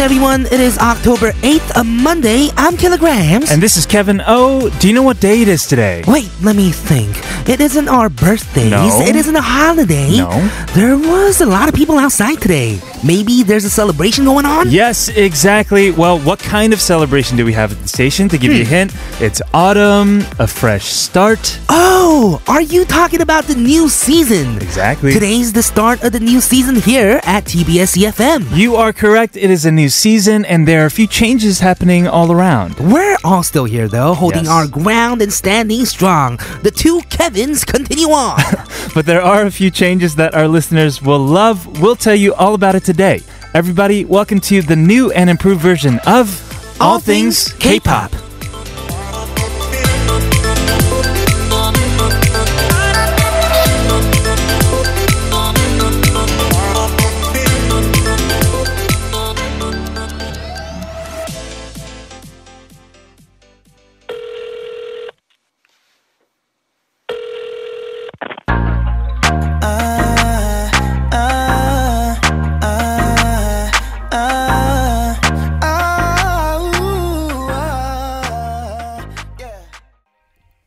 afternoon, everyone. It is October 8th, a Monday. I'm Killagramz. And this is Kevin O. Do you know what day it is today? Wait, let me think. It isn't our birthdays. No. It isn't a holiday. No. There was a lot of people outside today. Maybe there's a celebration going on? Yes, exactly. Well, what kind of celebration do we have at the station? To give you a Hmm. hint, it's autumn, a fresh start. Oh, are you talking about the new season? Exactly. Today's the start of the new season here at TBS EFM. You are correct. It is a new season, and there are a few changes happening all around. We're all still here though, holding Yes. our ground and standing strong. The two Kevins continue on. But there are a few changes that our listeners will love. We'll tell you all about it today. Everybody, welcome to the new and improved version of All Things K-Pop.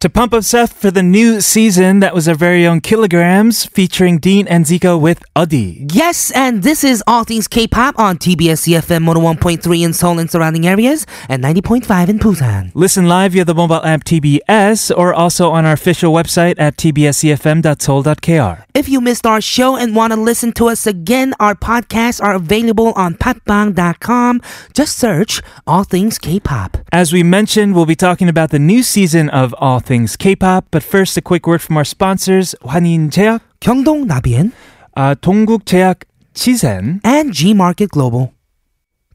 To pump up Seth for the new season, that was our very own Killagramz featuring Dean and Zico with Adi. Yes, and this is All Things K-Pop on TBS EFM 101.3 in Seoul and surrounding areas and 90.5 in Busan. Listen live via the mobile app TBS or also on our official website at tbsefm.seoul.kr. If you missed our show and want to listen to us again, our podcasts are available on podbbang.com. Just search All Things K-Pop. As we mentioned, we'll be talking about the new season of All Things K-pop, but first a quick word from our sponsors, 환인제약, 경동 나비엔 uh, 동국제약, 치센, and G-Market Global.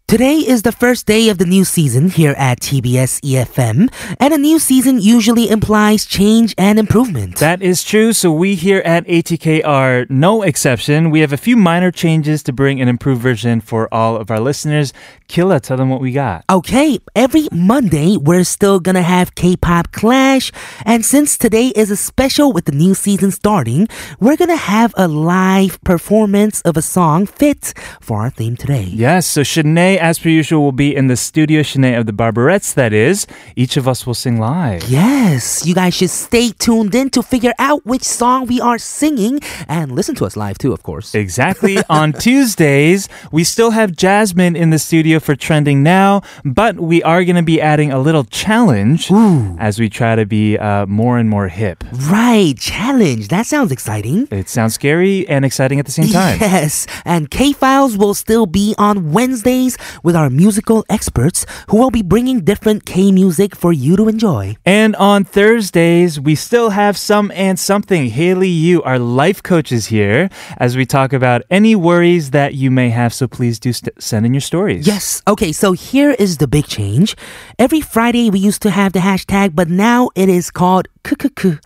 Today is the first day of the new season here at TBS EFM, and a new season usually implies change and improvement. That is true. So we here at ATK are no exception. We have a few minor changes to bring an improved version for all of our listeners. Killa, tell them what we got. Okay, every Monday we're still gonna have K-pop Clash, and since today is a special with the new season starting, we're gonna have a live performance of a song fit for our theme today. Yes, so Shinae, as per usual, will be in the studio. Shinae of the Barberettes, that is. Each of us will sing live. Yes, you guys should stay tuned in to figure out which song we are singing and listen to us live too, of course. Exactly. On Tuesdays, we still have Jasmine in the studio for Trending Now, but we are going to be adding a little challenge as we try to be uh, more and more hip. Right, challenge. That sounds exciting. It sounds scary and exciting at the same time. Yes, and K Files will still be on Wednesdays with our musical experts who will be bringing different K music for you to enjoy. And on Thursdays, we still have some and something. Haley, you, our life coach, is here as we talk about any worries that you may have. So please do st- send in your stories. Yes, okay, so here is the big change. Every Friday we used to have the hashtag, but now it is called KKK.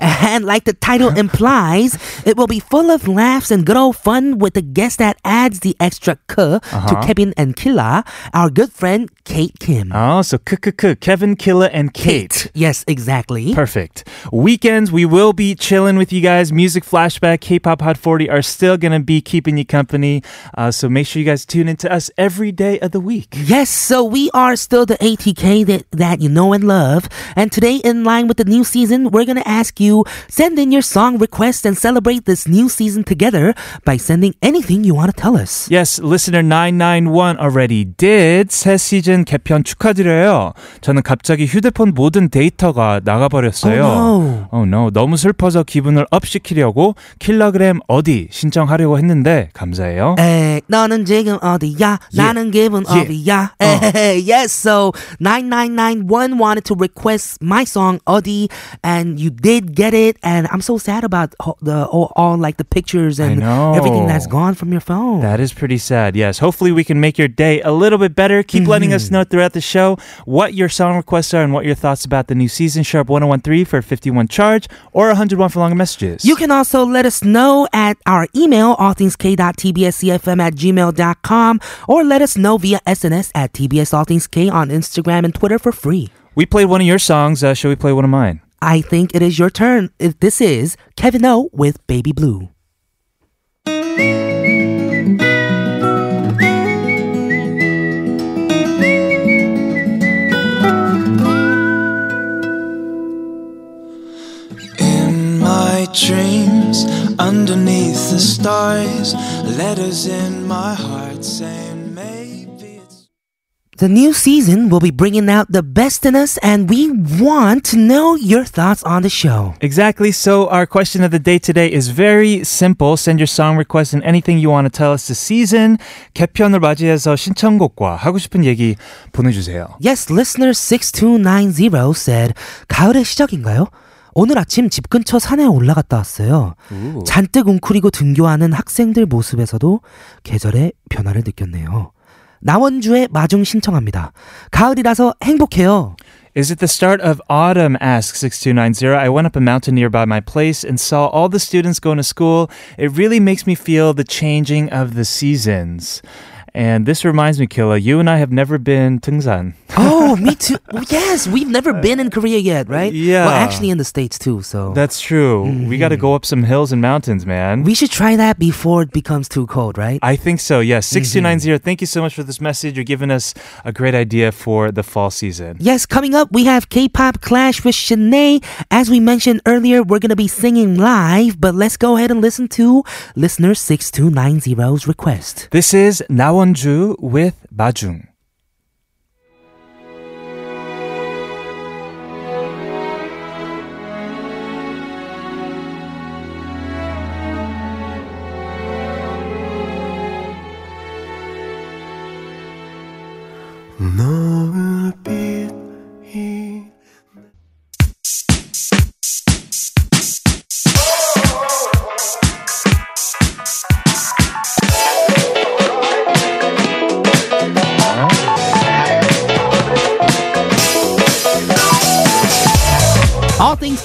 And like the title implies, it will be full of laughs and good old fun with the guest that adds the extra K to Kevin and Killa, our good friend Kate Kim. Oh, so KKK, Kevin, Killa, and Kate. Yes, exactly. Perfect. Weekends, we will be chilling with you guys. Music Flashback, K-Pop Hot 40 are still going to be keeping you company. Uh, so make sure you guys tune into us every day of the week. Yes, so we are still the ATK that, that you know and love. And today, in line with the new season, we're going to ask you send in your song requests and celebrate this new season together by sending anything you want to tell us. Yes, listener 991 already did. 새 시즌 개편 축하드려요. 저는 갑자기 휴대폰 모든 데이터가 나가버렸어요. Oh, no. Oh no. 너무 슬퍼서 기분을 업 시키려고 킬러그램 어디 신청하려고 했는데 감사해요. 에, 너는 지금 어디야? 나는 기분 Yeah. 어디야? 에, yes, so 9991 wanted to request my song 어디 and you did get it and I'm so sad about all the all, all like the pictures and everything that's gone from your phone. That is pretty sad. Yes. Hopefully, we can make your day a little bit better. Keep letting us know throughout the show what your song requests are and what your thoughts about the new season. Sharp 1013 for 51 charge or 101 for longer messages. You can also let us know at our email, allthingsk.tbsefm at gmail.com, or let us know via SNS at tbsallthingsk on Instagram and Twitter for free. we played one of your songs. Uh, shall we play one of mine? I think it is your turn. This is Kevin O with Baby Blue. In my dreams, underneath the stars, letters in my heart. The new season will be bringing out the best in us, and we want to know your thoughts on the show. Exactly. So our question of the day today is very simple. Send your song request and anything you want to tell us this season. 개편을 맞이해서 신청곡과 하고 싶은 얘기 보내주세요. Yes, listener 6290 said, 가을의 시작인가요? 오늘 아침 집 근처 산에 올라갔다 왔어요. 잔뜩 웅크리고 등교하는 학생들 모습에서도 계절의 변화를 느꼈네요. 나원주의 마중 신청합니다. 가을이라서 행복해요. Is it the start of autumn? asks 6290. I went up a mountain nearby my place and saw all the students going to school. It really makes me feel the changing of the seasons. And this reminds me, Killa, you and I have never been 등산. Oh, me too. Yes, we've never been in Korea yet, right? Yeah. Well, actually in the States too, so. That's true. We got to mm-hmm. go up some hills and mountains, man. we should try that before it becomes too cold, right? I think so, yes. Mm-hmm. 6290, thank you so much for this message. You're giving us a great idea for the fall season. Yes, coming up, we have K-pop Clash with Shinae. As we mentioned earlier, we're going to be singing live, but let's go ahead and listen to listener 6290's request. This is 나원주 with 마중. 노을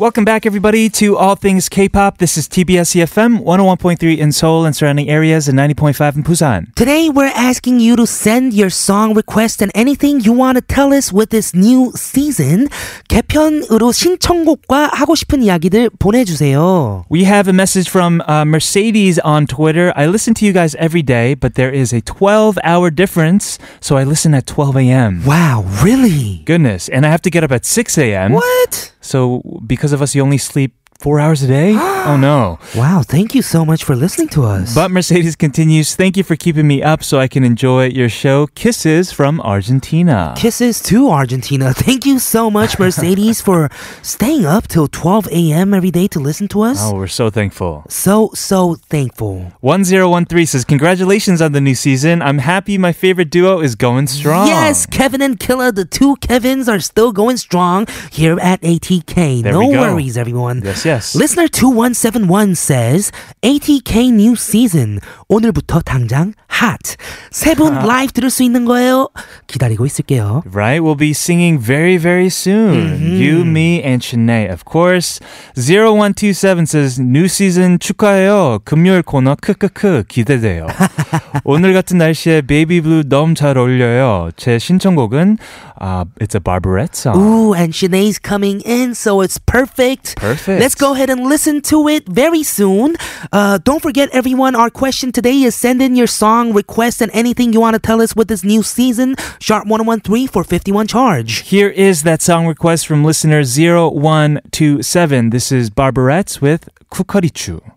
Welcome back, everybody, to All Things K-pop. This is TBS EFM 101.3 in Seoul and surrounding areas and 90.5 in Busan. Today, we're asking you to send your song request and anything you want to tell us with this new season. 개편으로 신청곡과 하고 싶은 이야기들 보내주세요. We have a message from uh, Mercedes on Twitter. I listen to you guys every day, but there is a 12 hour difference, so I listen at 12 a.m. Wow, really? Goodness. And I have to get up at 6 a.m. What? So because of us, you only sleep four hours a day? oh no. Wow, thank you so much for listening to us. But Mercedes continues, thank you for keeping me up so I can enjoy your show. Kisses from Argentina. Kisses to Argentina. Thank you so much, Mercedes, for staying up till 12 a.m. every day to listen to us. Oh, we're so thankful. So, so thankful. 1013 says, Congratulations on the new season. I'm happy my favorite duo is going strong. Yes, Kevin and Killa, the two Kevins are still going strong here at ATK. There no we go. worries, everyone. Yes, yes. Yes. Listener 2171 says ATK new season 오늘부터 당장 hot. 세분 uh. 라이브 들을 수 있는 거예요. 기다리고 있을게요. Right, we'll be singing very very soon. Mm-hmm. You, me, and Shinae, of course. 0127 says new season 축하해요. 금요일 코너 크크크 기대돼요. 오늘 같은 날씨에 베이비 블루 너무 잘 어울려요. 제 신청곡은 uh, it's a Barberette song. Ooh, and Shinae's coming in, so it's perfect. Perfect. Let's go ahead and listen to it very soon. Uh, don't forget, everyone, our question today is send in your song request and anything you want to tell us with this new season. Sharp 1013 for 51 charge. Here is that song request from listener 0127. This is Barberette's with 쿠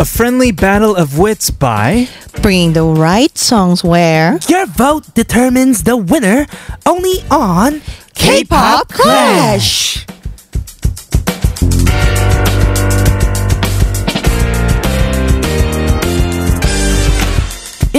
A friendly battle of wits by bringing the right songs where Your vote determines the winner only on K-pop Clash.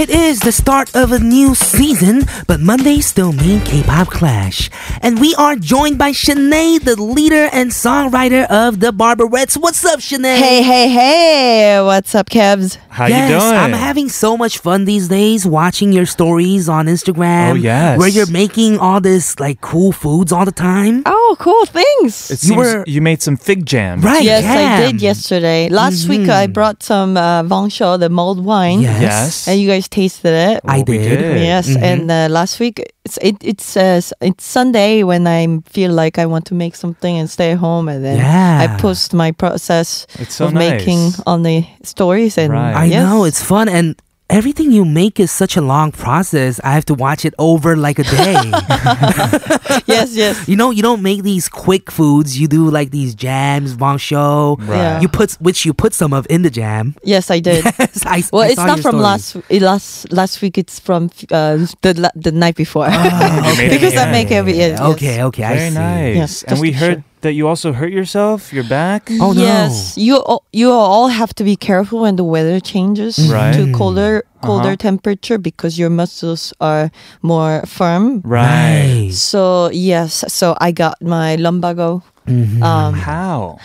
It is the start of a new season, but Mondays still mean K-pop Clash. And we are joined by Shinae, the leader and songwriter of the Barberettes. What's up, Shinae? Hey, hey, hey! What's up, Kebs? How yes, you doing? I'm having so much fun these days watching your stories on Instagram. Oh, yes. Where you're making all this like cool foods all the time. Oh, cool! things. It You seems were- you made some fig jam. Right. yes, I did yesterday. Last week, I brought some uh, Vangsho, the mulled wine, Yes. Yes. and you guys tasted it. I Well, we did. did. Yes, and uh, last week it's it, it's uh, s- it's Sunday when I feel like I want to make something and stay home, and then Yeah. I post my process It's so of nice. making on the stories and Right. I yes. know it's fun and everything you make is such a long process. I have to watch it over like a day. yes, yes. you know, you don't make these quick foods. You do like these jams, bong show. Right. Yeah. You put which you put some of in the jam. Yes, I did. Yes, I, Well, I it's saw not your from stories. last it last last week. It's from uh, the the night before. You made it because I again. make every yes, Okay, okay, I Very see. nice. Yes, and we heard show. That you also hurt yourself. Your back. Oh, no. Yes, you all, you all have to be careful when the weather changes Right. to colder colder Uh-huh. temperature because your muscles are more firm. Right. So yes, so I got my lumbago. Mm-hmm. Um, How?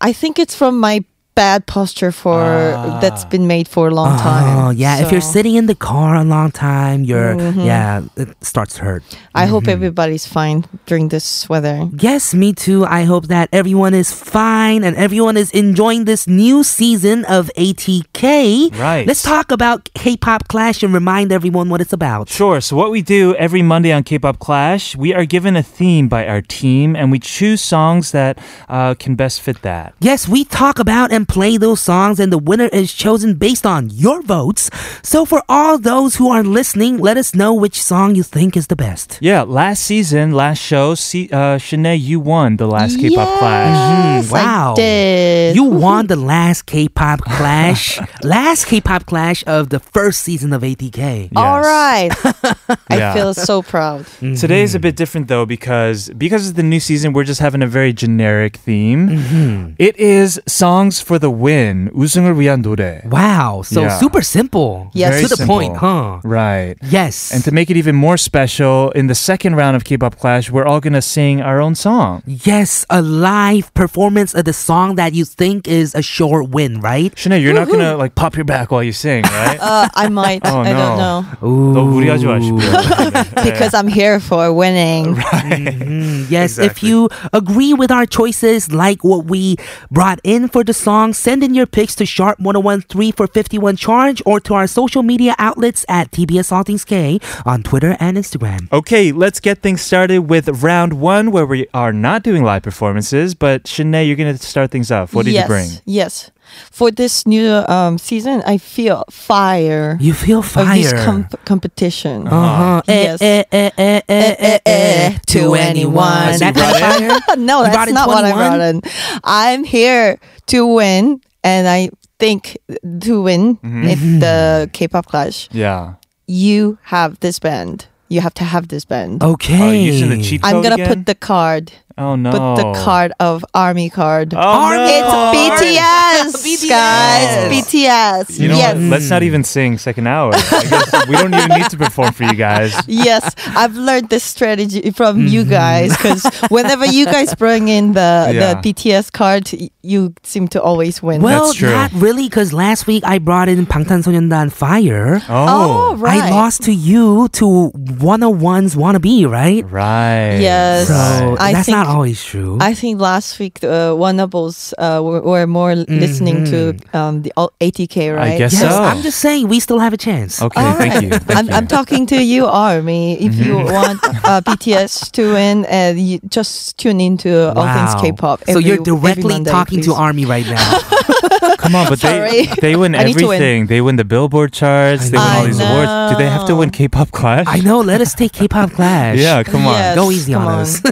I think it's from my bad posture for Ah. that's been made for a long Oh time. yeah, if you're sitting in the car a long time, you're Mhm. yeah, it starts to hurt. I hope Mm-hmm. everybody's fine during this weather. Yes, me too. I hope that everyone is fine and everyone is enjoying this new season of ATK. Right. Let's talk about K-pop Clash and remind everyone what it's about. Sure. So what we do every Monday on K-pop Clash, we are given a theme by our team, and we choose songs that uh, can best fit that. Yes, we talk about and play those songs, and the winner is chosen based on your votes. So, for all those who are listening, let us know which song you think is the best. Yeah. Last season, last show, see, uh, Shinae, you won the last K-pop Clash. Yes, Mhm, wow. I did. You won the last K-pop Clash, last K-pop Clash of the first season of ATK. All Yes. right. I Yeah. feel so proud. Today is a bit different though because because it's the new season, we're just having a very generic theme. Mm-hmm. It is songs for for the win. 우승을 위한 노래. Wow. So yeah. super simple. Yes. Very to the simple. point, huh? Right. Yes. And to make it even more special, in the second round of K-pop Clash, we're all gonna sing our own song. Yes, a live performance of the song that you think is a sure win, right? Shinae, you're Woo-hoo. not gonna like pop your back while you sing, right? uh, I might. Oh, I no. don't know. Ooh. because I'm here for winning. Right. Mm-hmm. Yes. Exactly. If you agree with our choices, like what we brought in for the song send in your picks to Sharp1013 for 51 charge or to our social media outlets at TBS All Things K on Twitter and Instagram. Okay, let's get things started with round one, where we are not doing live performances. But Shinae, you're gonna start things off. What did yes, you bring? Yes. For this new um, season, I feel fire You feel of this fire. comp- competition. uh-huh. Yes. Eh, eh, eh, eh, eh, eh, eh, to anyone. Is that kind of fire? no, You that's in not what I 21? brought in. I'm here to win, and I think to win Mm-hmm. if the K-pop clash, Yeah. you have this band You have to have this band. Okay. Are you using the cheat I'm code gonna again? put the card. Oh no. Put the card of army card. Oh Army- no. It's BTS, BTS. guys. BTS. You know yes. what? Let's not even sing second hour. I guess we don't even need to perform for you guys. yes, I've learned this strategy from Mm-hmm. you guys because whenever you guys bring in the Yeah. the BTS card, y- you seem to always win. well, That's true. not really, because last week I brought in 방탄소년단 Fire. Oh. oh, right. I lost to you to 101's Wannabe, right? Right. Yes. So I that's not always true. I think last week uh, Wannables uh, were, were more listening to um, the all- ATK, right? Mm-hmm. guess yes, so. I'm just saying we still have a chance. Okay. All Thank right. you. Thank I'm, you. I'm talking to you, Army. If you Mm-hmm. want uh, BTS to win, uh, you just tune into All Things K-pop. so you're directly Monday, talking to. Army right now. Come on, but they they win I need to win. everything. They win the Billboard charts. They win I all these awards. Do they have to win. K-pop Clash? I know. Let us take K-pop Clash. Yeah. Come on. Yes, Go easy come on us.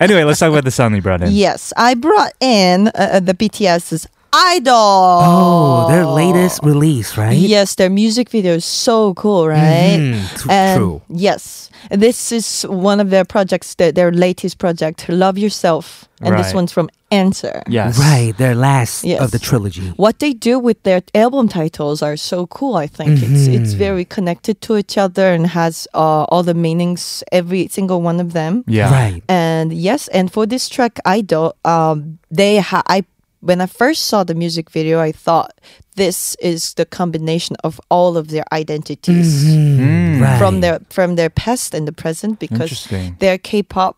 Anyway, let's talk about the song we brought in. Yes, I brought in uh, uh, the BTS's Idol. Oh, their latest release, right? Yes, their music video is so cool, right? T- And true. Yes, this is one of their projects, their, their latest project, Love Yourself, and this one's from Answer. Yes. Right, their last Yes. of the trilogy. What they do with their album titles are so cool. I think it's it's Mm-hmm. very connected to each other and has uh, all the meanings, every single one of them. Yeah. Right. And yes, and for this track, Idol, um, they ha- I when I first saw the music video, I thought this is the combination of all of their identities Mm, right. from their from their past and the present because they're K-pop.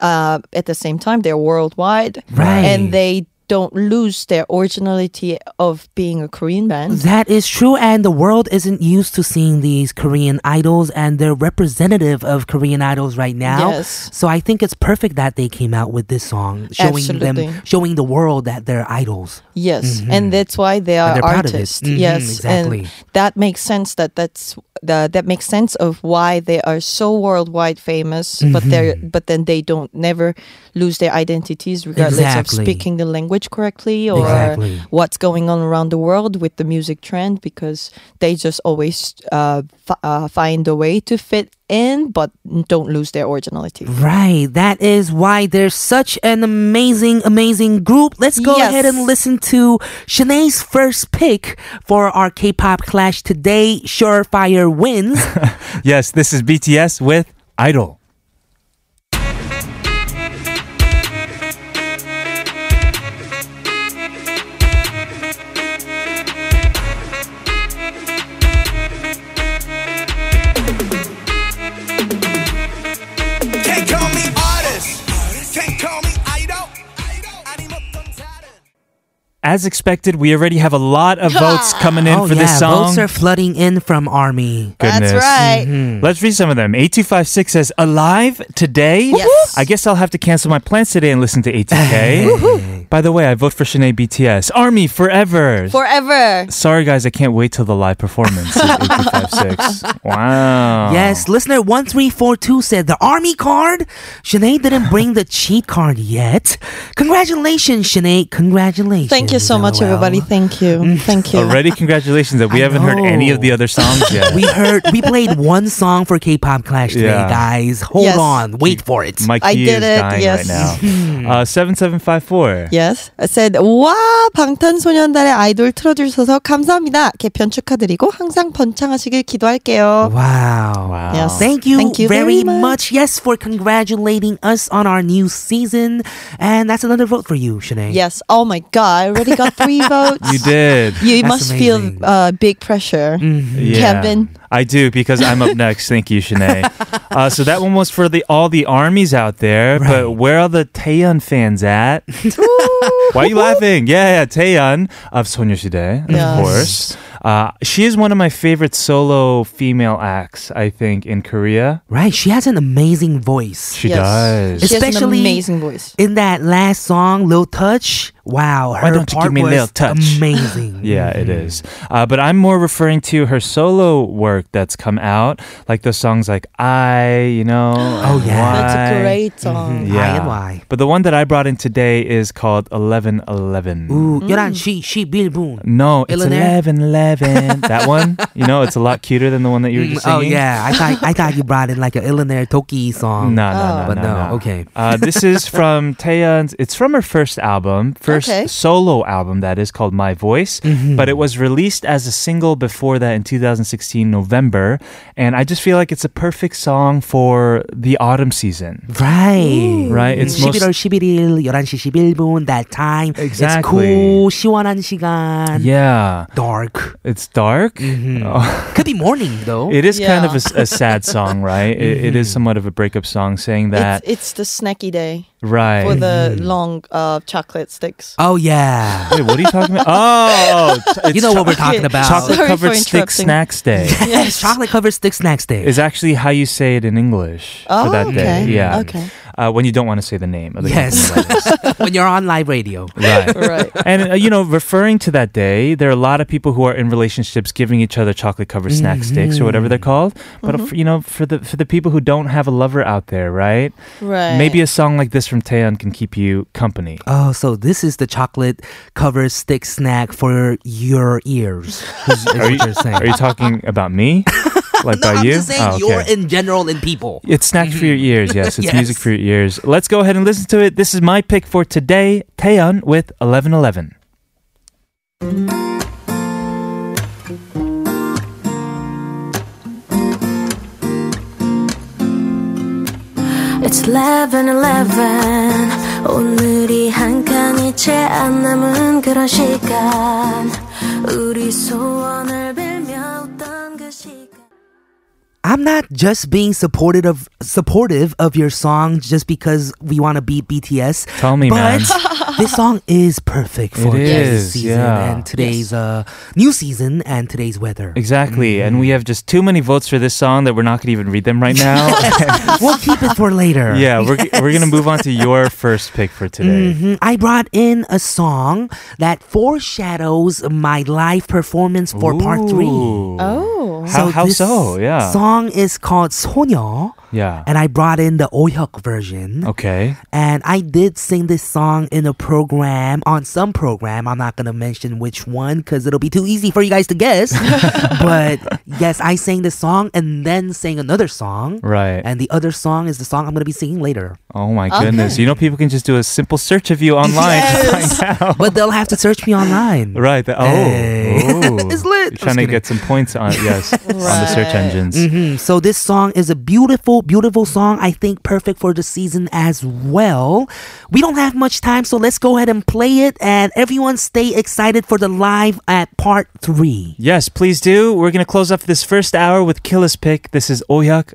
Uh, at the same time, they're worldwide, Right. and they don't lose their originality of being a Korean band. That is true, and the world isn't used to seeing these Korean idols, and they're representative of Korean idols right now. Yes. So I think it's perfect that they came out with this song, showing Absolutely. them, showing the world that they're idols. Yes, and that's why they Mm-hmm. Are they're proud of it. artists. Mhm, Yes, exactly. and that makes sense. That that's the, that makes sense of why they are so worldwide famous. But they're Mm-hmm. but then they don't never lose their identities, regardless Exactly. of speaking the language correctly or Exactly. what's going on around the world with the music trend. Because they just always uh, f- uh, find a way to fit in, but don't lose their originality. Right. That is why they're such an amazing, amazing group. Let's go Yes. ahead and listen to Shinae's first pick for our K-pop clash today. Surefire wins. Yes, this is BTS with Idol. As expected, we already have a lot of votes coming in oh for yeah, this song. votes are flooding in from Army. Goodness. That's right. Mm-hmm. Let's read some of them. 8256 says, Alive today? Yes. I guess I'll have to cancel my plans today and listen to ATK. By the way, I vote for Shinae BTS. Army forever. Forever. Sorry, guys, I can't wait till the live performance. 8256. Wow. Yes, listener 1342 said the army card. Shinae didn't bring the cheat card yet. Congratulations, Shinae. Congratulations. Thank you so much, everybody. Thank you. Mm. Thank you. Already, congratulations. That we I haven't know. heard any of the other songs yet. we heard, we played one song for K pop Clash today, yeah. guys. Hold yes. on. Wait for it. My I did it. yes. Right uh, 7754. Yes. I said, 와, 방탄소년단의 아이돌 틀어주셔서 감사합니다. 개편 축하드리고 항상 번창하시길 기도할게요. Wow. wow. Yes. Thank you, Thank you very, very much. much. Yes, for congratulating us on our new season. And that's another vote for you, Shinae. Yes. Oh my God. I already got three votes. You did. You That's must amazing. feel uh, big pressure. Yeah. Kevin. I do because I'm up next. Thank you, Shinae. Uh, so that one was for the all the armies out there. But where are the Taeyeon fans at? Why are you laughing? Yeah, yeah, Taeyeon of Soyeonshide, of Yes. course. Uh, she is one of my favorite solo female acts, I think, in Korea. Right, she has an amazing voice. She Yes. does. She has an Especially- amazing voice. In that last song, "Little Touch, wow, her Why don't you part give me was Lil Touch? amazing. Yeah, it is. Uh, but I'm more referring to her solo work that's come out, like the songs like I, you know. Oh, and yeah. That's a great song. Mhm. I and Y. But the one that I brought in today is called 1111. Ooh, Mm. 11시 11분. No, it's 1111. that one, you know, it's a lot cuter than the one that you were just singing. Oh yeah, I thought I thought you brought in like an Illionaire Toki song. No, no, Oh. no, But no, no, no. okay. Uh, this is from Taeyeon's. It's from her first album, first Okay. solo album that is called My Voice. Mm-hmm. But it was released as a single before that in 2016 November, and I just feel like it's a perfect song for the autumn season. Right. Right, it's most- 11월 11일 11시 11분 that time. It's Exactly. cool. 시원한 시간. Yeah, Dark. it's dark. Oh. Could be morning though. It is kind of a, Yeah. s- a sad song, right? It, it is somewhat of a breakup song, saying that It's, it's the snacky day right. for the long uh, chocolate sticks. oh yeah. Wait, what are you talking about? Oh, it's you know what we're talking Okay. about. chocolate Sorry covered for stick interrupting. snacks day. Yes, chocolate covered stick snacks day. is actually how you say it in English Oh, for that oh, okay. day. Yeah. Okay. Uh, when you don't want to say the name of the Yes. when you're on live radio. right. Right. And uh, you know, referring to that day, there are a lot of people who are in relationships giving each other chocolate covered snack sticks or whatever they're called. But for, you know, for the for the people who don't have a lover out there, right? Right. Maybe a song like this from Taeyeon can keep you company. Oh, so this is the chocolate covered stick snack for your ears. Is, is Are what you, you're saying. are you talking about me? Like no, by I'm you? just saying Oh, you're okay. in general in people. It's snacks for your ears. Yes, it's Yes. music for your ears. Let's go ahead and listen to it. This is my pick for today. Taeyeon with 1111. It's 11:11 오늘이 한 칸이 채 안 남은 그런 시간 우리 소원을 빌며 웃던 그 시간 I'm not just being supportive of supportive of your song just because we want to beat BTS. Tell me, but man. this song is perfect for It today's is, season yeah. and today's uh, new season and today's weather. Exactly. And we have just too many votes for this song that we're not going to even read them right now. we'll keep it for later. yeah, we're, we're going to move on to your first pick for today. Mhm. I brought in a song that foreshadows my live performance for part three. Ooh. Oh. How, how so? Yeah. Song song is called 소녀. Yeah. And I brought in the Ohyuk version. Okay. And I did sing this song in a program, on some program. I'm not going to mention which one because it'll be too easy for you guys to guess. but yes, I sang this song and then sang another song. Right. And the other song is the song I'm going to be singing later. Oh my okay. goodness. You know, people can just do a simple search of you online yes. But they'll have to search me online. Right. The, oh. Hey. it's lit. Trying to get some points on, yes, right. on the search engines. Mm-hmm. So this song is a beautiful, beautiful song. I think perfect for the season as well. We don't have much time, so let's go ahead and play it. And everyone, stay excited for the live at part three. Yes, please do. We're gonna close off this first hour with Killis pick. This is 오약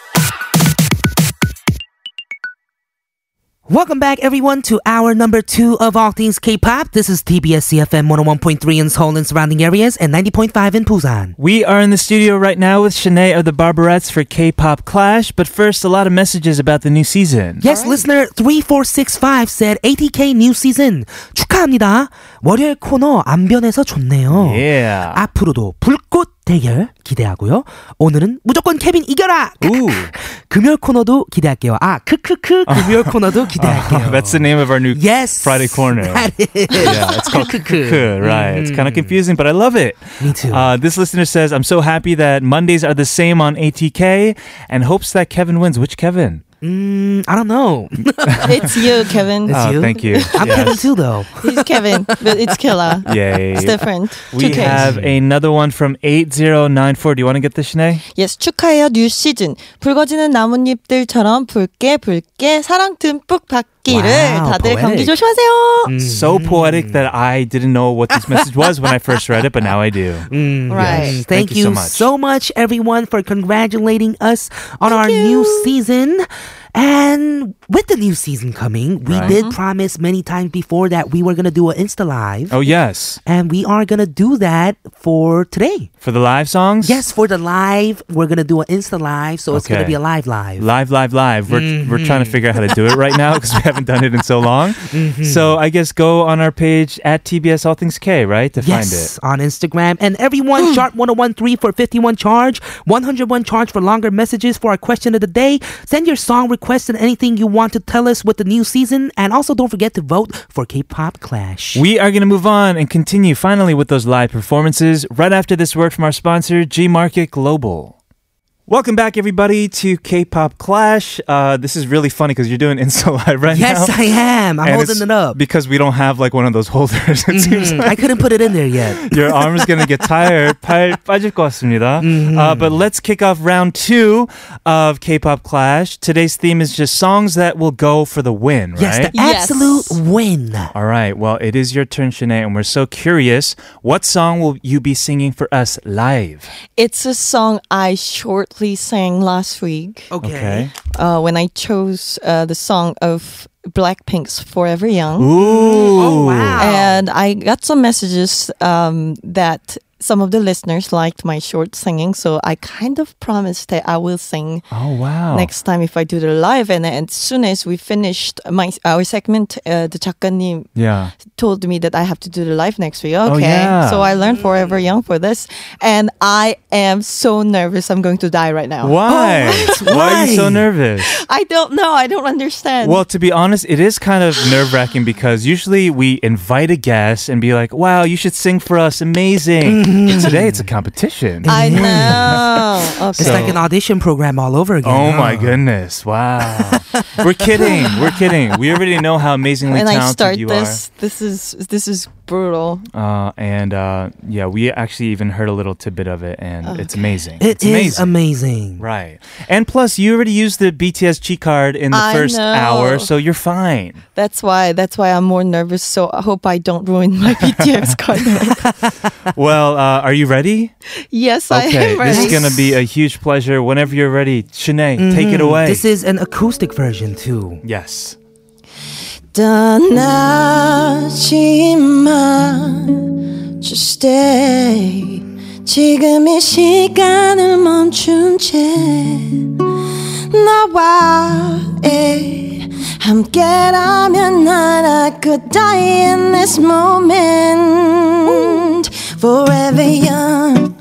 Welcome back, everyone, to our number two of All Things K-Pop. This is TBS eFM 101.3 in Seoul and surrounding areas and 90.5 in Busan. We are in the studio right now with Shinae of the Barberettes for K-Pop Clash, but first, a lot of messages about the new season. Yes, right. listener 3465 said ATK new season 축하합니다. 월요일 코너 안 변해서 좋네요. Yeah. 앞으로도 불꽃 대결 기대하고요. 오늘은 무조건 케빈 이겨라! Ooh. 금요일 코너도 기대할게요. 아, 크크크 금요일 코너도 기대할게요. That's the name of our new Yes. Friday corner. That is. Yeah, it's called 크크크. Right. It's kind of confusing, but I love it. Me too. Uh, this listener says, I'm so happy that Mondays are the same on ATK and hopes that Kevin wins. Which Kevin? Mm, I don't know. It's you, Kevin. It's Oh, you? thank you. I'm Yes. Kevin too, though. He's Kevin, but it's Killa. Yay. It's different. We Two Ks. have another one from 8094. Do you want to get this, Shanae? Yes, 축하해요 뉴 시즌. 붉어지는 나뭇잎들처럼 붉게 붉게 사랑 듬뿍 받 기를 Wow, 다들 poetic. 감기 조심하세요. So poetic that I didn't know what this message was when I first read it, but now I do. Mm, Right. yes. Thank Thank, you so you much. so much, everyone, for congratulating us on our new season. And with the new season coming, we Right. did mm-hmm. promise many times before that we were going to do an Insta Live. Oh, yes. And we are going to do that for today. For the live songs? Yes, for the live, we're going to do an Insta Live. So it's going to be a live live. Live, live, live. We're, we're mm-hmm. trying to figure out how to do it right now because we haven't done it in so long. Mm-hmm. So I guess go on our page at TBS All Things K, right? To find it. Yes, on Instagram. And everyone, hmm. sharp 1013 for 51 charge, 101 charge for longer messages for our question of the day. Send your song request requests and anything you want to tell us with the new season. And also, don't forget to vote for K-pop Clash. We are going to move on and continue finally with those live performances right after this word from our sponsor, G Market Global. Welcome back, everybody, to K-pop Clash. Uh, this is really funny because you're doing Insta Live right yes, now. Yes, I am. I'm and holding it up because we don't have like one of those holders. It mm-hmm. seems like. I couldn't put it in there yet. Your arm's gonna get tired. 빠질 것 같습니다. Uh, mm-hmm. but let's kick off round two of K-pop Clash. Today's theme is just songs that will go for the win. Right? Yes, the yes. absolute win. All right. Well, it is your turn, Shinae, and we're so curious. What song will you be singing for us live? It's a song I short shortly sang last week Okay. uh, when I chose uh, the song of Blackpink's Forever Young. Ooh. Oh, wow. And I got some messages um, that some of the listeners liked my short singing, so I kind of promised that I will sing Oh wow. next time if I do the live. And, and as soon as we finished my our segment, uh, the 작가님 Yeah. told me that I have to do the live next week. Oh, Okay, yeah. so I learned Forever Young for this, and I am so nervous. I'm going to die right now. Why? what? Why are you so Why? nervous? I don't know. I don't understand. Well, to be honest, it is kind of nerve wracking because usually we invite a guest and be like, wow, you should sing for us. Amazing. Mm-hmm. Today it's a competition. I mm-hmm. know. Okay. It's like an audition program all over again. Oh my oh. goodness. Wow. We're kidding. We're kidding. We already know how amazingly when I start you this, this is this is brutal. Uh, and uh, yeah, we actually even heard a little tidbit of it and it's amazing. It it's is amazing. amazing. Right. And plus, you already used the BTS G card in the I first know. hour, so you're fine. That's why that's why I'm more nervous. So I hope I don't ruin my BTS card. well, uh, are you ready? yes, I am ready. this is going to be a huge pleasure. Whenever you're ready, Shinae, take it away. Mm-hmm. This is an acoustic version too. yes. 떠나지마 Just stay 지금 이 시간을 멈춘 채 나와의 함께라면 난 I could die in this moment Forever young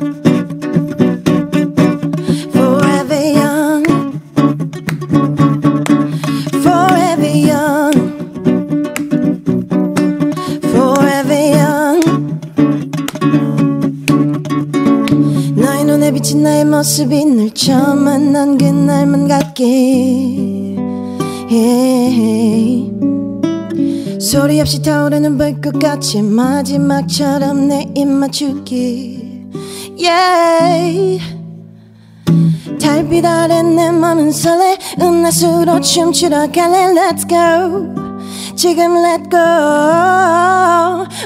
나의 모습이 늘 처음 만난 그날만 같게. 소리 없이 타오르는 불꽃같이 마지막처럼 내 입 맞추기 yeah. 달빛 아래 내 맘은 설레 은하수로 춤추러 갈래 Let's go 지금 let go.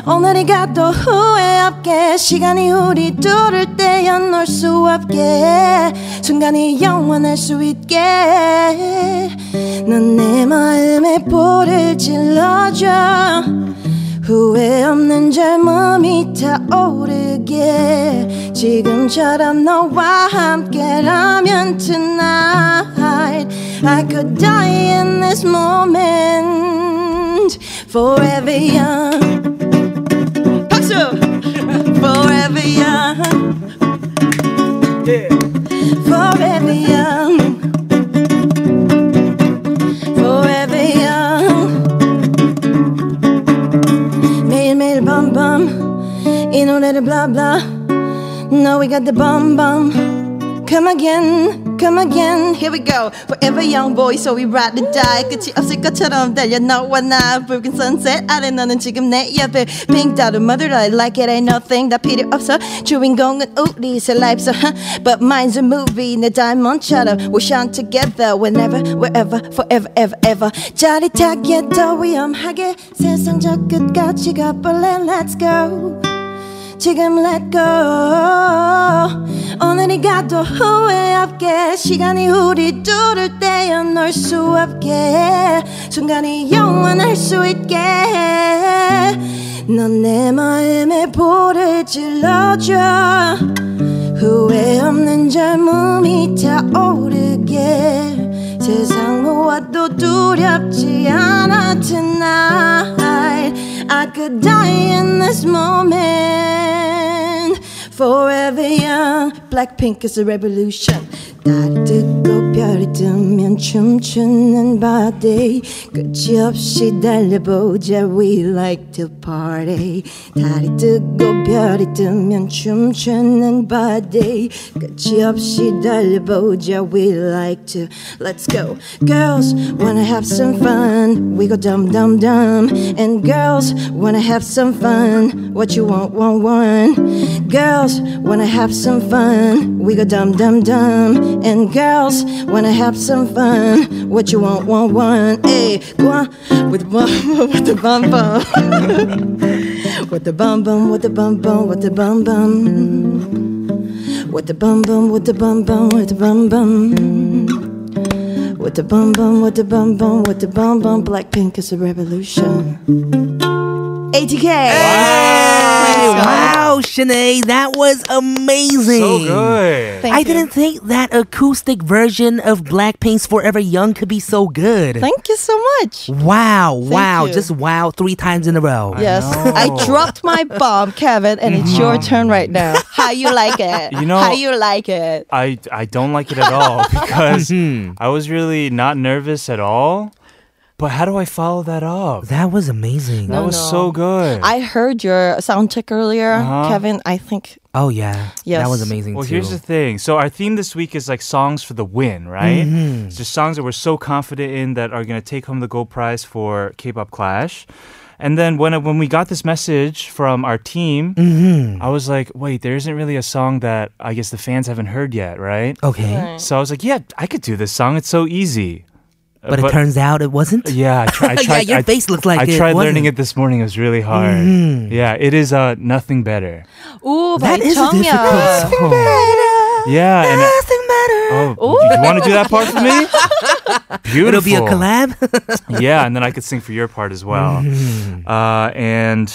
오늘이 가도 후회 없게 시간이 우리 둘을 떼어놓을 수 없게. 순간이 영원할 수 있게. 넌 내 마음에 불을 질러줘. 후회 없는 젊음이 타오르게. 지금처럼 너와 함께라면 tonight I could die in this moment and forever young. Paxo! forever young. Yeah. Forever young. Forever young. Mail, mail, bum, bum. In order little blah, blah. Now we got the bum, bum. Come again. come again Here we go Forever young boy so we ride the die 끝이 없을 것처럼 달려 너와 나 붉은 sunset 아래 너는 지금 내 옆에 Pink dot mother I like it ain't nothing 다 필요 없어 주인공은 우리 새 life so huh? But mine's a movie 내 diamond처럼 We shine together whenever wherever forever ever ever 짜릿하게 더 위험하게 세상 저 끝까지 가볼래 Let's go 지금 let go. 오늘이 가도 후회 없게 시간이 우리 둘을 떼어놓을 수 없게. 순간이 영원할 수 있게. 넌 내 마음에 불을 질러줘. 후회 없는 젊음이 타오르게. 세상 무엇도 두렵지 않아 tonight I could die in this moment forever young Blackpink is a revolution. 달이 뜨고 별이 뜨면 춤추는 바디 끝이 없이 달려보자 We like to party 달이 뜨고 별이 뜨면 춤추는 바디 끝이 없이 달려보자 We like to Let's go Girls wanna have some fun We go dum dum dum And girls wanna have some fun What you want, want, want Girls wanna have some fun We go dum dum dum And girls wanna have some fun What you want, want, want Hey, go on with the bum, with the bum bum With the bum bum, with the bum bum, with the bum bum With the bum bum, with the bum bum, with the bum bum with the bum bum, with the bum bum, with the bum bum, Blackpink is a revolution. ATK. Hey, wow, Shinae, that was amazing. So good. Thank I you. didn't think that acoustic version of Blackpink's Forever Young could be so good. Thank you so much. wow, wow, you. just wow, three times in a row. Yes, I dropped my bomb, Kevin, and it's your mm-hmm. turn right now. How you like it? You know- how you like it? I I don't like it at all because mm-hmm. I was really not nervous at all. But how do I follow that up? That was amazing. That No, was no. so good. I heard your sound check earlier, Uh-huh. Kevin. I think Oh yeah, that was amazing well, too. here's the thing. So our theme this week is like songs for the win, right? Mm-hmm. It's just songs that we're so confident in that are going to take home the gold prize for K-pop Clash. And then when when we got this message from our team, Mm-hmm. I was like, wait, there isn't really a song that I guess the fans haven't heard yet, right? okay, So I was like, yeah, I could do this song. It's so easy. Uh, but, it turns out it wasn't. Yeah, I, try, I Yeah, your I, face looked like I it tried learning wasn't. it this morning. It was really hard. Yeah, it is uh, nothing better. Ooh, That is a by difficult Jung Yup. song. Yeah, and Nothing better. oh, you want to do that part for me? Beautiful. It'll be a collab. Yeah, and then I could sing for your part as well. Mm-hmm. Uh, and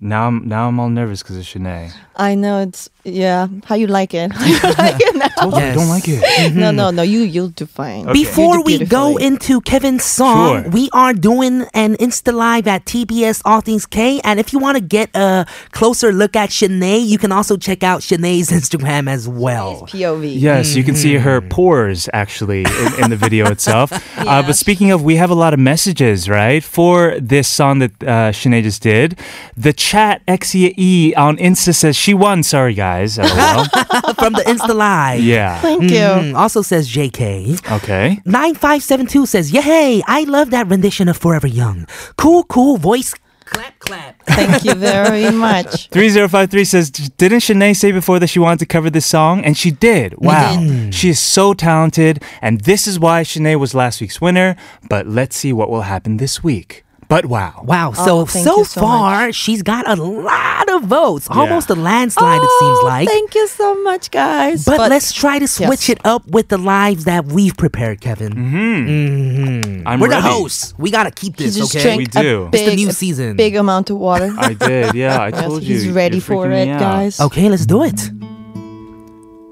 now I'm now I'm all nervous because of Shinae. I know it's yeah. How you like it? How you like it now? Told you I don't like it. No, no, no. You you'll do fine. Okay. Before You we go into Kevin's song, Sure. we are doing an Insta Live at TBS All Things K. And if you want to get a closer look at Shinae, you can also check out Shinae's Instagram as well. POV. Yes, you can see her Mm-hmm. pores actually in, in the video itself. uh, but speaking of, we have a lot of messages, right, for this song that uh, Shinae just did. The chat XE on Insta says she won. Sorry, guys. LOL. From the Insta Live. yeah. Thank you. Mm, also says JK. Okay. 9572 says, Yay, I love that rendition of Forever Young. Cool, cool voice. Clap, clap. Thank you very much. 3053 says, Didn't Shinae say before that she wanted to cover this song? And she did. Wow. She is so talented. And this is why Shinae was last week's winner. But let's see what will happen this week. But wow. Wow, so Oh, thank so so far she's got a lot of votes, almost a landslide it seems Oh, like. Thank you so much, guys. But, let's try to switch Yes. it up with the lives that we've prepared, Kevin. Mm-hmm. I'm We're ready. the hosts. We gotta keep this, just okay? We do. a It's the new season. big amount of water. I did. Yeah, I Yes, told you. he's ready You're for it, guys. Okay, let's do it.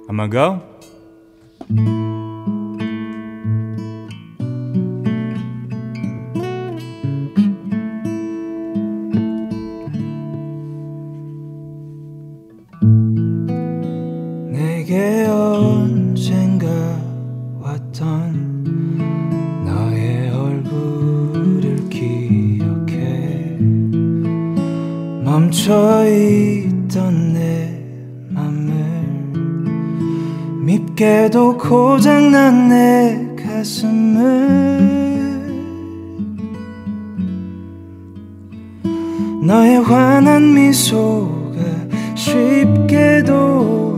I'm gonna go. 멈춰있던 내 맘을 밉게도 고장난 내 가슴을 너의 환한 미소가 쉽게도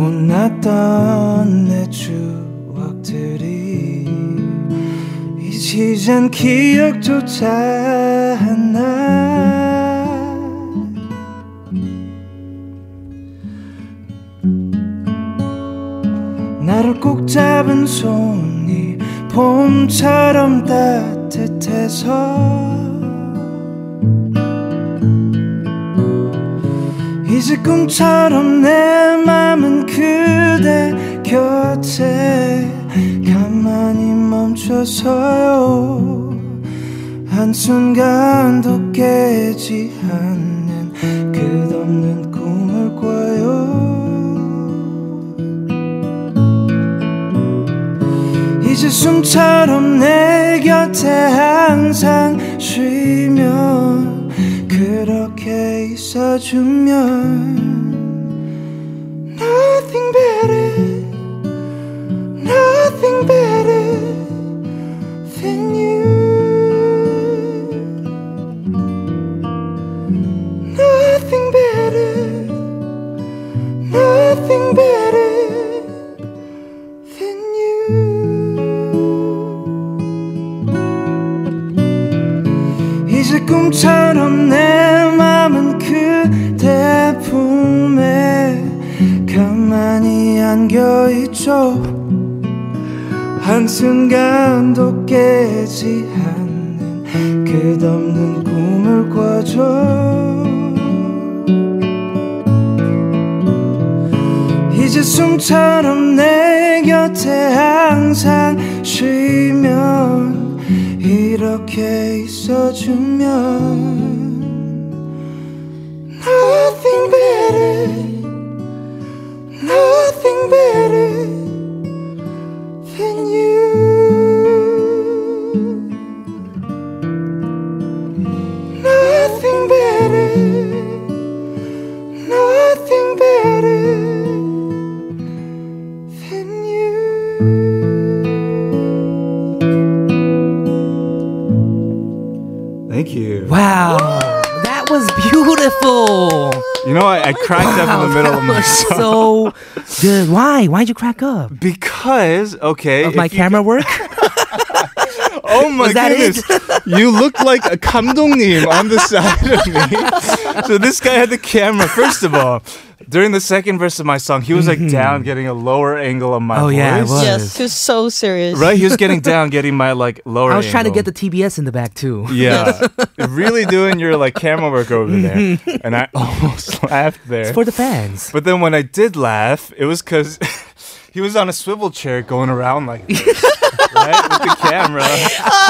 못났던 내 추억들이 잊히잔 기억조차 하나. 나를 꼭 잡은 손이 봄처럼 따뜻해서 이제 꿈처럼 내 맘은 그대 곁에 가만히 멈춰서요. 한순간도 깨지 않는 끝없는 꿈을 꿔요. 이제 숨처럼 내 곁에 항상 쉬면 있어주면 Nothing better Nothing better 안겨있죠. 한순간도 깨지 않는 끝없는 꿈을 꿔줘. 이제 숨처럼 내 곁에 항상 쉬면 이렇게 있어주면 Nothing better Nothing better cracked wow, up in the middle of my song. So good. Why? Why'd you crack up? Because okay, of my camera work. Oh my goodness. you look like a kamdongnim on the side of me. so this guy had the camera, first of all during the second verse of my song, he was like down, getting a lower angle of my Mm-hmm. Oh, voice. yeah, I was. Yes, he was so serious. Right, he was getting down, getting my like lower. I was trying to get the TBS in the back too. Yeah, really doing your like camera work over there, and I almost laughed there. It's for the fans. But then when I did laugh, it was because he was on a swivel chair going around like this, right? With the camera.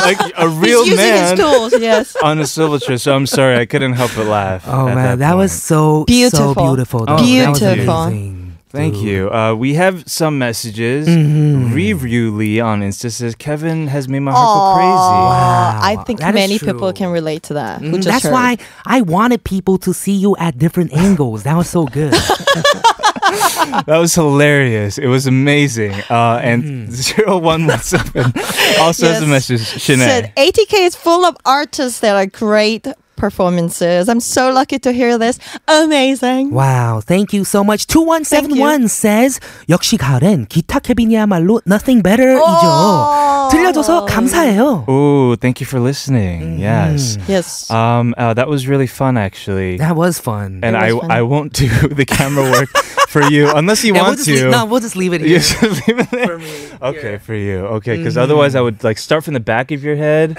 Like a real He's using man his tools. Yes. on a swivel chair. So I'm sorry, I couldn't help but laugh. Oh at man, that, was point. so Beautiful. so beautiful. Oh, Beautiful. amazing. Thank Dude. you. Uh, we have some messages. Mhm. Review Lee on Insta says Kevin has made my heart go Aw, crazy. I think that is many people can relate to that. Mm, just That's heard. why I wanted people to see you at different angles. That was so good. that was hilarious. It was amazing. Uh, and mm-hmm. zero one one seven also yes. has a message. Shinae. Said ATK is full of artists that are great performances. I'm so lucky to hear this. Amazing. Wow. Thank you so much. 2171 says 역시 가을엔 기타 케빈이야말로 nothing better이죠. Oh. 들려줘서 mm. 감사해요. Oh, thank you for listening. Mm. Yes. Yes. Um uh, that was really fun actually. That was fun. And was I fun. I won't do the camera work for you unless you yeah, we'll want just to. leave, no, we'll just leave it You here. just leave it there? Okay, for you. Okay, because otherwise I would like start from the back of your head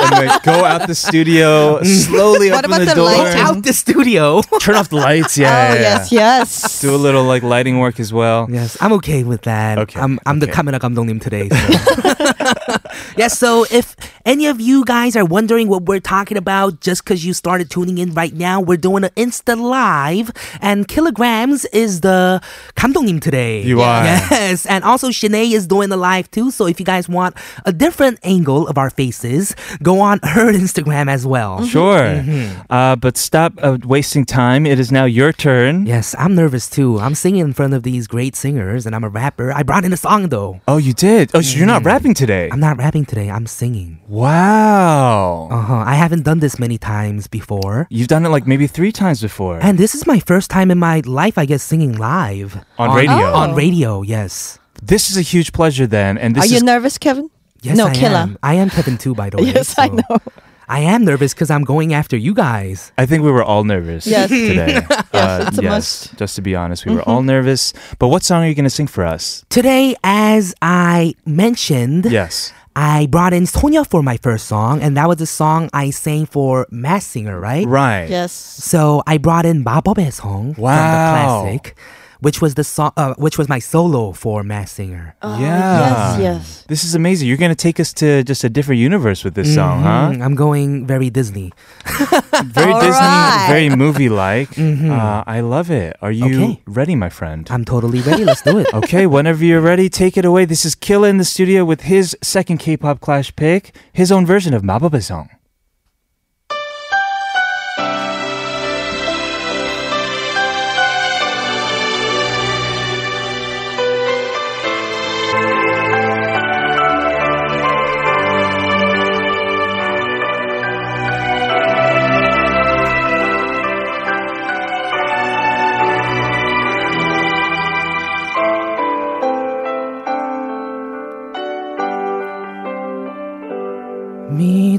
and like go out the studio slowly What open about the the door. lighting? Out the studio. Turn off the lights. Yeah. oh, yeah, yeah. yes, yes. Do a little like lighting work as well. Yes, I'm okay with that. Okay, I'm I'm the okay. camera 감독님 today. So. yes, so if any of you guys are wondering what we're talking about just because you started tuning in right now, we're doing an Insta Live, and Killagramz is the 감독님 today. You are. Yes, and also Shinae is doing the live too, so if you guys want a different angle of our faces, go on her Instagram as well. Mm-hmm. Sure. Mm-hmm. Uh, but stop uh, wasting time. It is now your turn. Yes, I'm nervous too. I'm singing in front of these great singers, and I'm a rapper. I brought in a song though. Oh, you did? Oh, so mm. you're not mm-hmm. rapping today? I'm not rapping today. I'm singing. Wow. Uh huh. I haven't done this many times before. You've done it like maybe three times before And this is my first time in my life, I guess, singing live. on, radio. On radio, yes. This is a huge pleasure then, and this Are is you nervous, Kevin? Yes, no, I killer. am. I am Kevin too, by the way. Yes, I know. I am nervous because I'm going after you guys. I think we were all nervous Yes. today. Uh, it's a yes, must. Mm-hmm. just to be honest, we were all nervous. But what song are you going to sing for us? Today, as I mentioned, Yes. I brought in Sonya for my first song, and that was the song I sang for Mass Singer, right? Right. Yes. So I brought in 마법의 song from the Wow. classic, which was the song, uh, which was my solo for Mass Singer. Uh, yeah. Yes, yes. This is amazing. You're gonna take us to just a different universe with this mm-hmm. song, huh? Mm-hmm. I'm going very Disney, very All Disney, right. very movie-like. Mm-hmm. Uh, I love it. Are you okay. ready, my friend? I'm totally ready. Let's do it. okay, whenever you're ready, take it away. This is Killa in the studio with his second K-pop Clash pick, his own version of Mababa song.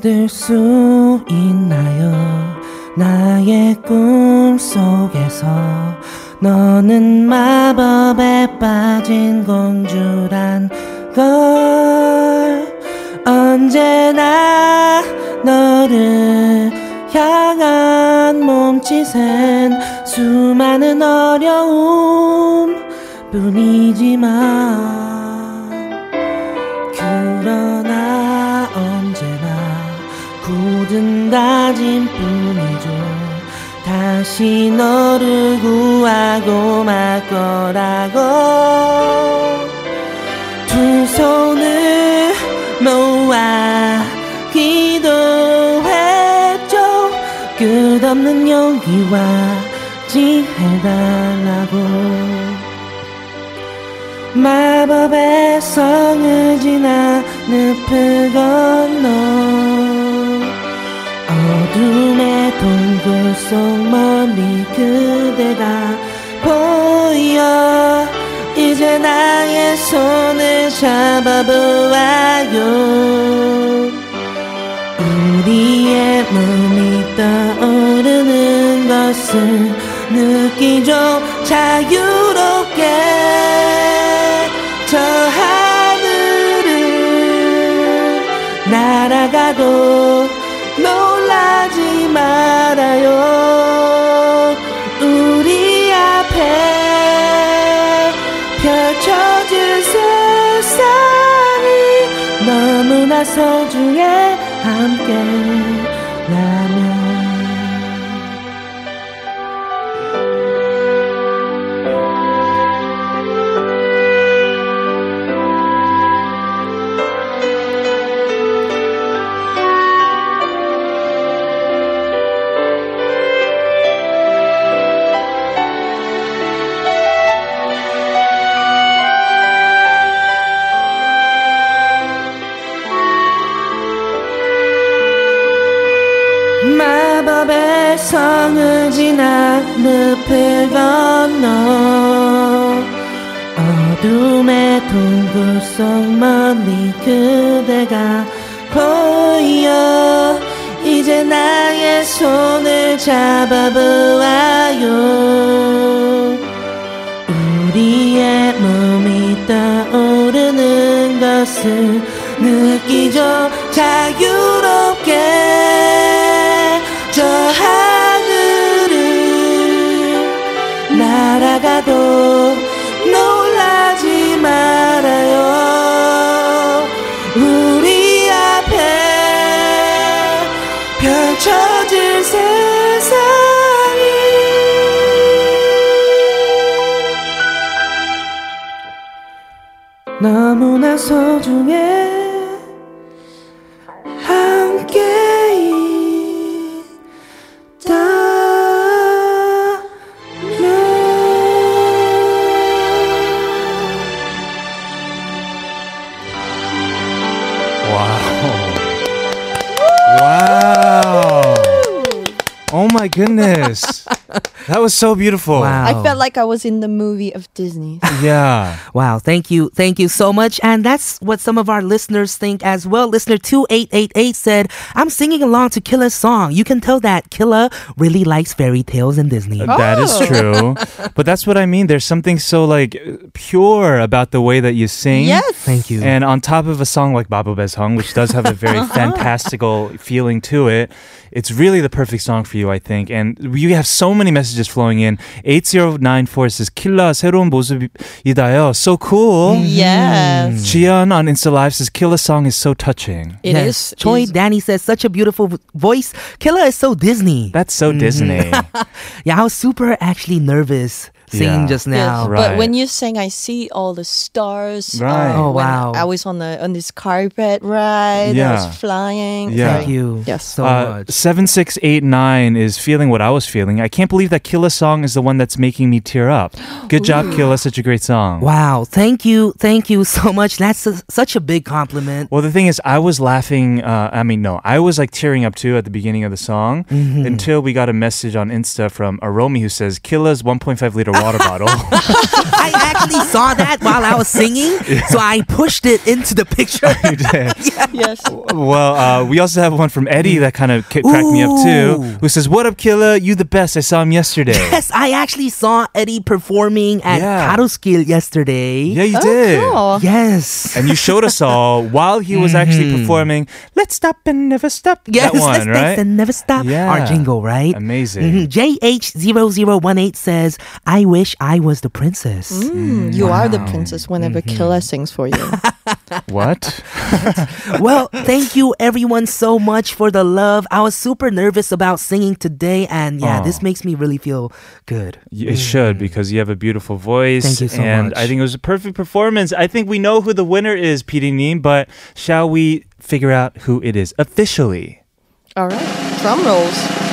믿을 수 있나요? 나의 꿈 속에서 너는 마법에 빠진 공주란 걸 언제나 너를 향한 몸짓엔 수많은 어려움 뿐이지만 굳은 다짐 뿐이죠. 다시 너를 구하고 말 거라고. 두 손을 모아 기도했죠. 끝없는 용기와 지혜달라고. 마법의 성을 지나 늪을 건너 어둠의 동굴 속 멀리 그대가 보여. 이제 나의 손을 잡아보아요. 우리의 몸이 떠오르는 것을 느끼죠. 자유롭게 저 하늘을 날아가도 놀라지 말아요. 우리 앞에 펼쳐질 세상이 너무나 소중해 함께 성을 지나 늪을 건너 어둠의 동굴 속 멀리 그대가 보여. 이제 나의 손을 잡아보아요. 우리의 몸이 떠오르는 것을 느끼죠. 자유 날아가도 놀라지 말아요. 우리 앞에 펼쳐질 세상이. 너무나 소중해 goodness. That was so beautiful. Wow. I felt like I was in the movie of Disney. Yeah. Wow, thank you. Thank you so much. And that's what some of our listeners think as well. Listener 2888 said, I'm singing along to Killa's song. You can tell that Killa really likes fairy tales and Disney. Uh, that is oh. true. But that's what I mean. There's something so like pure about the way that you sing. yes. Thank you. And on top of a song like Babobe's Hung, which does have a very uh-huh. fantastical feeling to it, it's really the perfect song for you, I think. And we have so many messages flowing in. 8094 says, Killa 새로운 모습이다요. So cool. Yes. Jian on Insta Live says, Killa song is so touching. It is. Choi is- Danny says, such a beautiful v- voice. Killa is so Disney. That's so Disney. yeah, I was super actually nervous singing Yeah. just Yes, now. Right. But when you sing, I see all the stars. Right. uh, Oh, wow. I was on the on this carpet ride. Yeah. I was flying. Yeah. Thank you Yes. so Uh, much. 7689 is feeling what I was feeling. I can't believe that Killa song is the one that's making me tear up. Good job, Killa. Such a great song. Wow, thank you, thank you so much. That's a, such a big compliment. Well, the thing is, I was laughing. Uh, I mean, no, I was like tearing up too at the beginning of the song Mm-hmm. until we got a message on Insta from Aromi who says, Killa's 1.5 liter water bottle. I actually saw that while I was singing, so I pushed it into the picture. You did. Yes. Well, uh, we also have one from Eddie that kind of k- cracked me up too, who says, What up, Killa? You the best. I saw him yesterday. yes, I actually saw Eddie performing at Yeah. Karuskil yesterday. Yeah, you Oh, did. cool. Yes. And you showed us all while he was actually performing Let's Stop and Never Stop. Mm-hmm. Yes, that one, let's right? and never stop. Yeah. Our jingle, right? Amazing. Mhm. JH0018 says, I wish I was the princess. Mm, you are the princess whenever Mm-hmm. Killa sings for you. What? well, thank you everyone so much for the love. I was super nervous about singing today, and yeah, Aw. this makes me really feel good. Y- It should because you have a beautiful voice. Thank you so and much. I think it was a perfect performance. I think we know who the winner is, PD Neem, but shall we figure out who it is officially? All right. Drum rolls.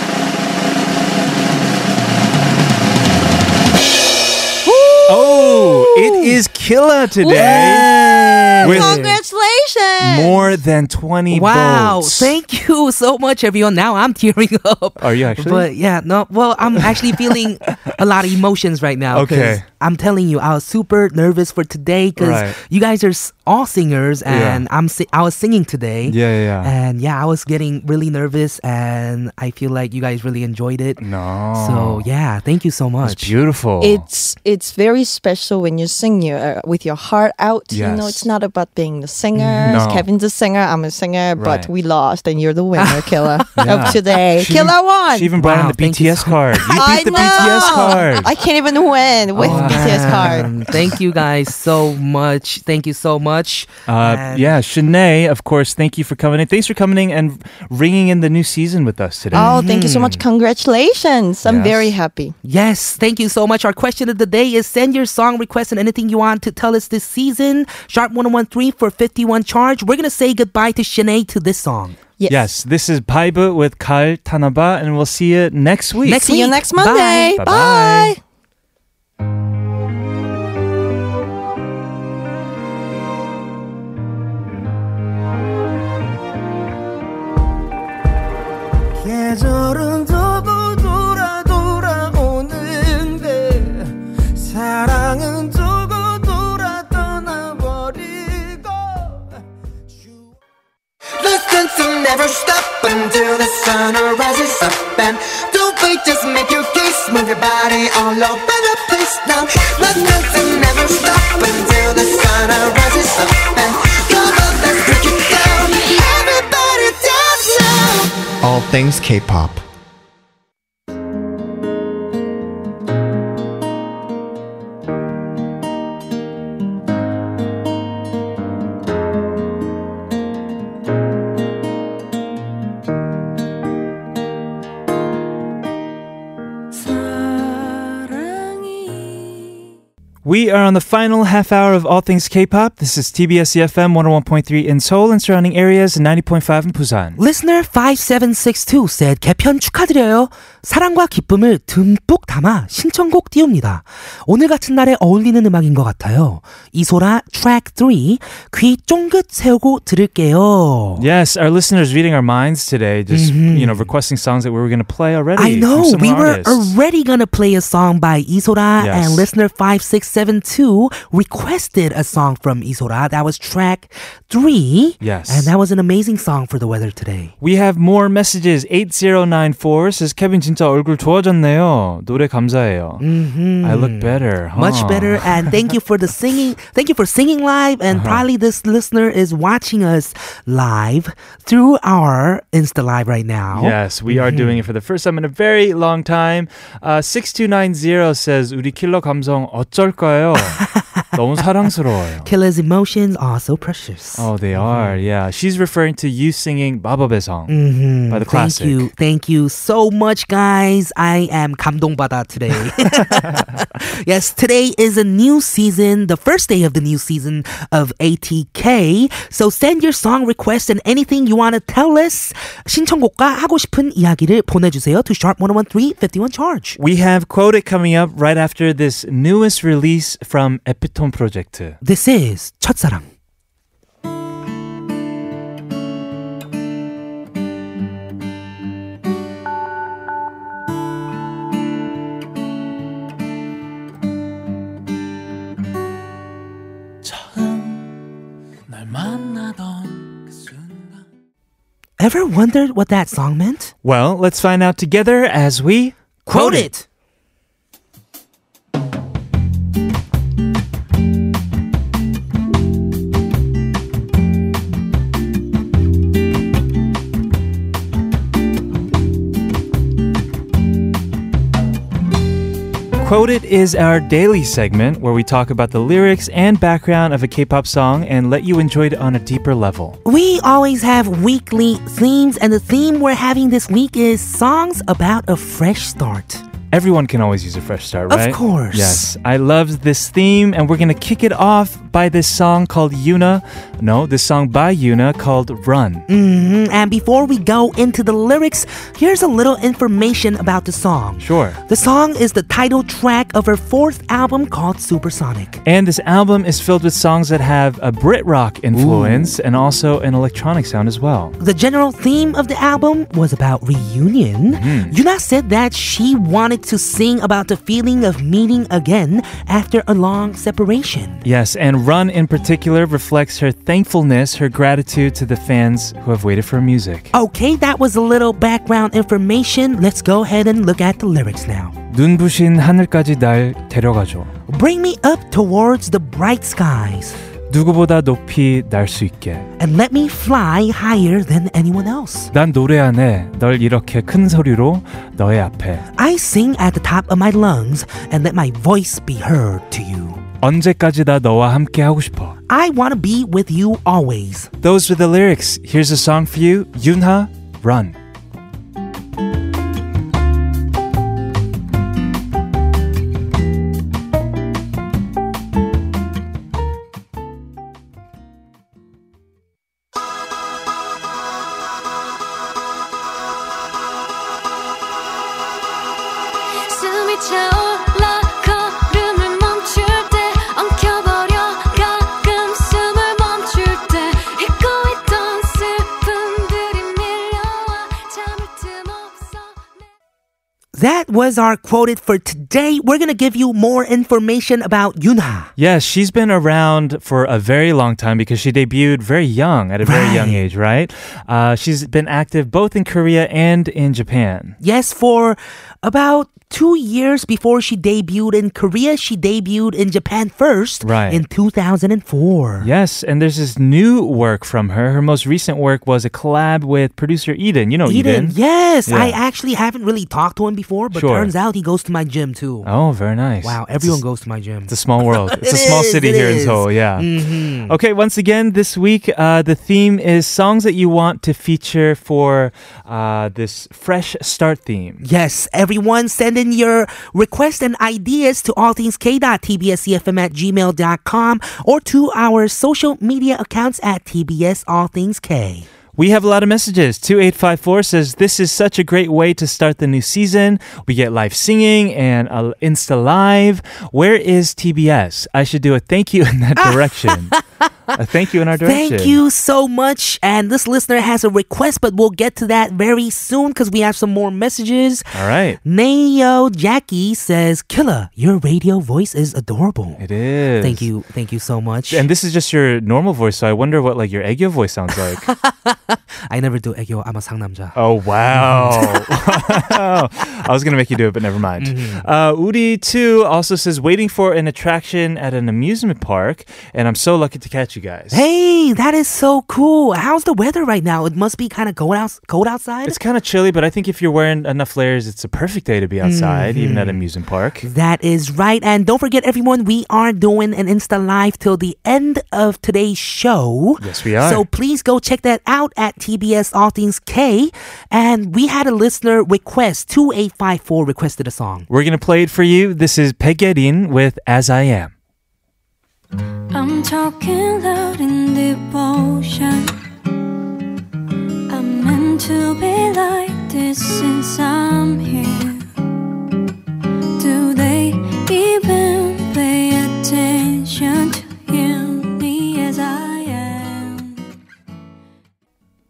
Is Killa today. With Congratulations. more than 20 Wow, votes. thank you so much, everyone. Now I'm tearing up. Are you actually? But yeah, no, well, I'm actually feeling a lot of emotions right now. Okay. I'm telling you, I was super nervous for today because Right. you guys are s- all singers, Yeah. and I'm si- I was singing today. yeah, yeah, yeah. And yeah, I was getting really nervous, and I feel like you guys really enjoyed it. no. So yeah, thank you so much. It's much. beautiful. It's it's very special when you sing you uh, with your heart out. You know, it's not about being the singer. No. Kevin's a singer. I'm a singer, but we lost, and you're the winner, Killa Yeah. of today. She Killa even- won. She even brought Wow, in the thank you BTS so- card. You I beat the know. BTS card. I can't even win with Oh, BTS card. Thank you guys so much. Thank you so much. Uh, And- yeah, Shinae, of course, thank you for coming in. Thanks for coming in and ringing in the new season with us today. Oh, thank you so much. Congratulations. I'm Yes. very happy. Yes, thank you so much. Our question of the day is send your song request and anything you want to tell us this season. Sharp 1013 for 51 charge. We're going to say goodbye to Shinae to this song. Yes. Yes, this is Paibu with Kal Tanaba, and we'll see you next week. Next See you week. next Monday. Bye-bye. Bye. 계절은 두고 돌아 돌아오는데 사랑은 두고 돌아 떠나버리고 Let's dance and never stop until the sun rises up and don't wait, just make your case, move your body all over the place now. Let's dance and never stop until the sun rises up and come on, let's All things K-pop. We are on the final half hour of All Things K-pop. This is TBS eFM 101.3 in Seoul and surrounding areas and 90.5 in Busan. Listener 5762 said 개편 축하드려요. 사랑과 기쁨을 듬뿍 담아 신청곡 띄웁니다. 오늘 같은 날에 어울리는 음악인 것 같아요. 이소라 track 3귀 쫑긋 세우고 들을게요. Yes, our listeners reading our minds today just mm-hmm. you know requesting songs that we were going to play already. I know. We were artists. already going to play a song by Isora yes. and listener 567 two requested a song from Isora. That was track three. Yes. and that was an amazing song for the weather today. We have more messages. 8094 says 케빈 진짜 얼굴 좋아졌네요. 노래 감사해요. I look better. Mm-hmm. Much huh? better, and thank you for the singing. Thank you for singing live, and Uh-huh. probably this listener is watching us live through our Insta Live right now. Yes, we are Mm-hmm. doing it for the first time in a very long time. Uh, 6290 says 우리 킬러 감성 어쩔까요? 좋아요. 너무 사랑스러워요. Emotions are so precious. Oh, they mm-hmm. are. Yeah, she's referring to you singing Baba Besong mm-hmm. by the classic. Thank you, thank you so much, guys. I am 감동받아 today. yes, today is a new season, the first day of the new season of ATK. So send your song requests and anything you want to tell us. 신청곡과 하고 싶은 이야기를 보내주세요 to sharp 1013 51 charge. We have quoted coming up right after this newest release from Epitone. Project. This is 첫사랑. 날 만나던 그 순간 Ever wondered what that song meant? Well, let's find out together as we Quote it. Quoted is our daily segment where we talk about the lyrics and background of a K-pop song and let you enjoy it on a deeper level. We always have weekly themes, and the theme we're having this week is songs about a fresh start. Everyone can always use a fresh start, right? Of course. Yes. I love this theme, and we're going to kick it off by this song called Younha. No, this song by Younha called Run. hmm And before we go into the lyrics, here's a little information about the song. Sure. The song is the title track of her fourth album called Supersonic. And this album is filled with songs that have a Brit rock influence and also an electronic sound as well. The general theme of the album was about reunion. Younha said that she wanted to sing about the feeling of meeting again after a long separation. Yes, and Run in particular reflects her thankfulness, her gratitude to the fans who have waited for her music. Okay, that was a little background information. Let's go ahead and look at the lyrics now. 눈부신 하늘까지 날 데려가줘. Bring me up towards the bright skies 누구보다 높이 날 수 있게. and let me fly higher than anyone else. 난 노래하네 널 이렇게 큰 소리로 너의 앞에 I sing at the top of my lungs and let my voice be heard to you. 너와 함께 하고 싶어. I wanna be with you always. Those were the lyrics. Here's a song for you, Younha, Run. Was our quoted for today. We're going to give you more information about Younha. Yes, she's been around for a very long time because she debuted very young, at a very young age, right? Uh, she's been active both in Korea and in Japan. Yes, for about two years before she debuted in Korea, she debuted in Japan first Right. in 2004. Yes, and there's this new work from her. Her most recent work was a collab with producer Eden. You know Eden. Eden, yes. I actually haven't really talked to him before, but Sure. turns out he goes to my gym too. Oh, very nice. Wow, everyone goes to my gym. It's a small world. It's a small is, city it here in is. Seoul. Yeah. Mhm. Okay. Once again, this week uh, the theme is songs that you want to feature for uh, this fresh start theme. Yes, everyone send in in your requests and ideas to allthingsk.tbsefm at gmail.com or to our social media accounts at TBS All Things K. We have a lot of messages. 2854 says, This is such a great way to start the new season. We get live singing and uh, Insta Live. Where is TBS? I should do a thank you in that direction. Uh, thank you in our direction. Thank you so much. And this listener has a request, but we'll get to that very soon because we have some more messages. All right. Nayo Jackie says, Killa, your radio voice is adorable. It is. Thank you. Thank you so much. And this is just your normal voice, so I wonder what like your aegyo voice sounds like. I never do aegyo. I'm a Sangnamja. Oh, wow. I was going to make you do it, but never mind. Mm-hmm. Uh, Udi, too, also says, waiting for an attraction at an amusement park, and I'm so lucky to catch you guys. Hey, that is so cool. How's the weather right now? It must be kind of cold, out- cold outside. It's kind of chilly, but I think if you're wearing enough layers, it's a perfect day to be outside, even Mm-hmm. at an amusement park. That is right. And don't forget, everyone, we are doing an Insta Live till the end of today's show. Yes, we are. So please go check that out at TBS All Things K. And we had a listener request, 2854 requested a song. We're gonna play it for you. This is Pegerin with "As I Am." I'm talking loud in devotion. I'm meant to be like this since I'm here.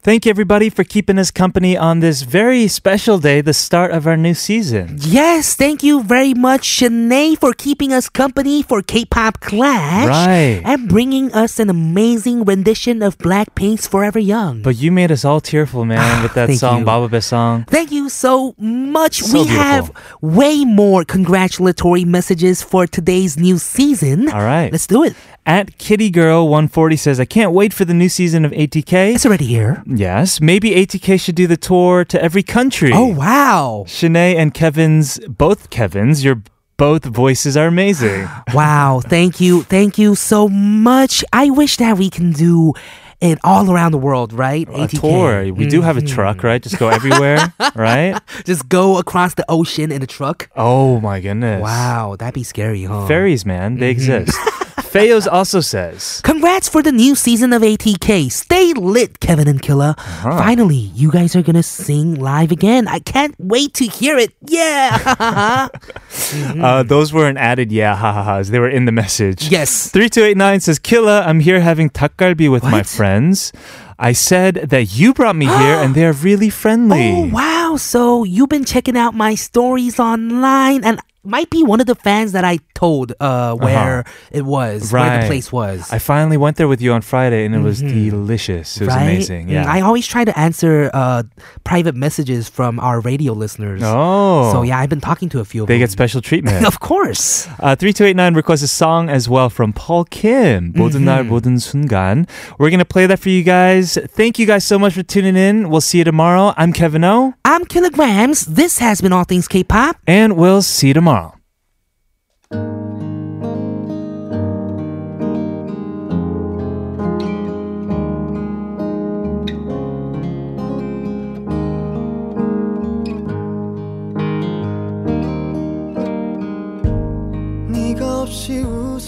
Thank you everybody for keeping us company on this very special day, the start of our new season. Yes, thank you very much, Shinae, for keeping us company for K-pop Clash. Right. And bringing us an amazing rendition of Blackpink's Forever Young. But you made us all tearful, man, ah, with that song, you. Baba. Thank you so much. So we have way more congratulatory messages for today's new season. All right. Let's do it. At Kitty Girl 140 says, I can't wait for the new season of ATK. It's already here. Yes, maybe ATK should do the tour to every country. Oh, wow. Shinae and Kevin's, both Kevin's, your both voices are amazing. Wow. Thank you. Thank you so much. I wish that we can do it all around the world, right? A tour. We do have a Mm-hmm. truck, right? Just go everywhere, right? Just go across the ocean in a truck. Oh my goodness. Wow. That'd be scary, huh? Ferries, man, they Mm-hmm. exist. Feos also says, Congrats for the new season of ATK. Stay lit, Kevin and Killa. Uh-huh. Finally, you guys are gonna sing live again. I can't wait to hear it. Yeah. uh, those weren't added, yeah, ha ha ha's. They were in the message. yes. 3289 says, Killa, I'm here having takgalbi with my friends. I said that you brought me here and they're really friendly. Oh wow! So you've been checking out my stories online, and might be one of the fans that I told uh, uh-huh. where uh-huh. it was, right. where the place was. I finally went there with you on Friday, and it mm-hmm. was delicious. It was amazing. Yeah, I always try to answer uh, private messages from our radio listeners. Oh, so yeah, I've been talking to a few. They them. get special treatment, of course. Uh, three two eight nine requests a song as well from Paul Kim. 모든 날 mm-hmm. sungan. 순간. We're gonna play that for you guys. Thank you guys so much for tuning in. We'll see you tomorrow. I'm Kevin O. I'm Killagramz. This has been All Things K-pop, and we'll see you tomorrow.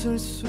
있을 수